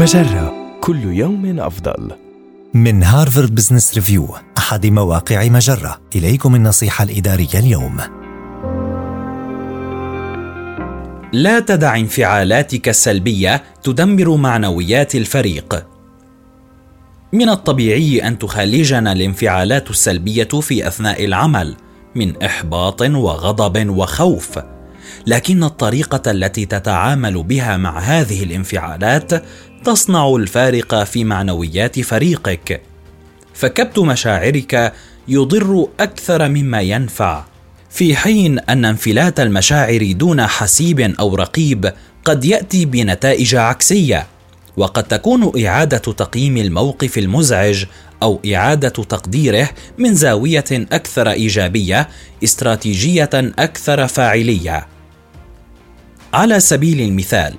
مجرة كل يوم أفضل. من هارفارد بزنس ريفيو أحد مواقع مجرة. إليكم النصيحة الإدارية اليوم. لا تدع انفعالاتك السلبية تدمر معنويات الفريق. من الطبيعي أن تخالجنا الانفعالات السلبية في أثناء العمل من إحباط وغضب وخوف. لكن الطريقة التي تتعامل بها مع هذه الانفعالات تصنع الفارق في معنويات فريقك. فكبت مشاعرك يضر أكثر مما ينفع. في حين أن انفلات المشاعر دون حسيب أو رقيب قد يأتي بنتائج عكسية وقد تكون إعادة تقييم الموقف المزعج أو إعادة تقديره من زاوية أكثر إيجابية استراتيجية أكثر فاعلية. على سبيل المثال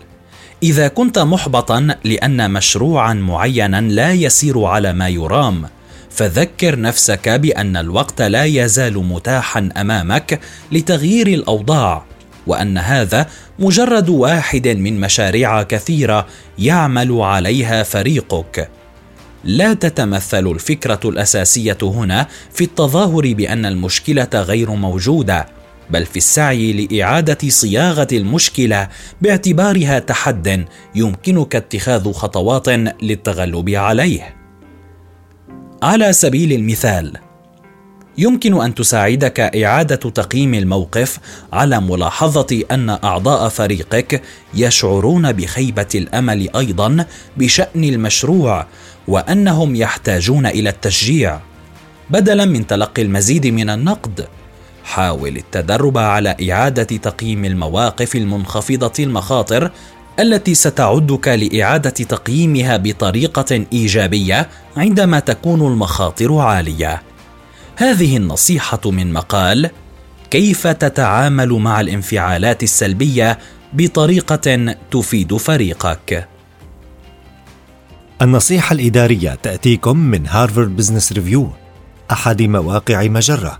إذا كنت محبطا لأن مشروعا معينا لا يسير على ما يرام فذكر نفسك بأن الوقت لا يزال متاحا أمامك لتغيير الأوضاع وأن هذا مجرد واحد من مشاريع كثيرة يعمل عليها فريقك. لا تتمثل الفكرة الأساسية هنا في التظاهر بأن المشكلة غير موجودة. بل في السعي لإعادة صياغة المشكلة باعتبارها تحد يمكنك اتخاذ خطوات للتغلب عليه. على سبيل المثال يمكن أن تساعدك إعادة تقييم الموقف على ملاحظة أن أعضاء فريقك يشعرون بخيبة الأمل أيضا بشأن المشروع وأنهم يحتاجون إلى التشجيع بدلا من تلقي المزيد من النقد. حاول التدرب على إعادة تقييم المواقف المنخفضة المخاطر التي ستعدك لإعادة تقييمها بطريقة إيجابية عندما تكون المخاطر عالية. هذه النصيحة من مقال كيف تتعامل مع الانفعالات السلبية بطريقة تفيد فريقك؟ النصيحة الإدارية تأتيكم من هارفارد بزنس ريفيو أحد مواقع مجرة.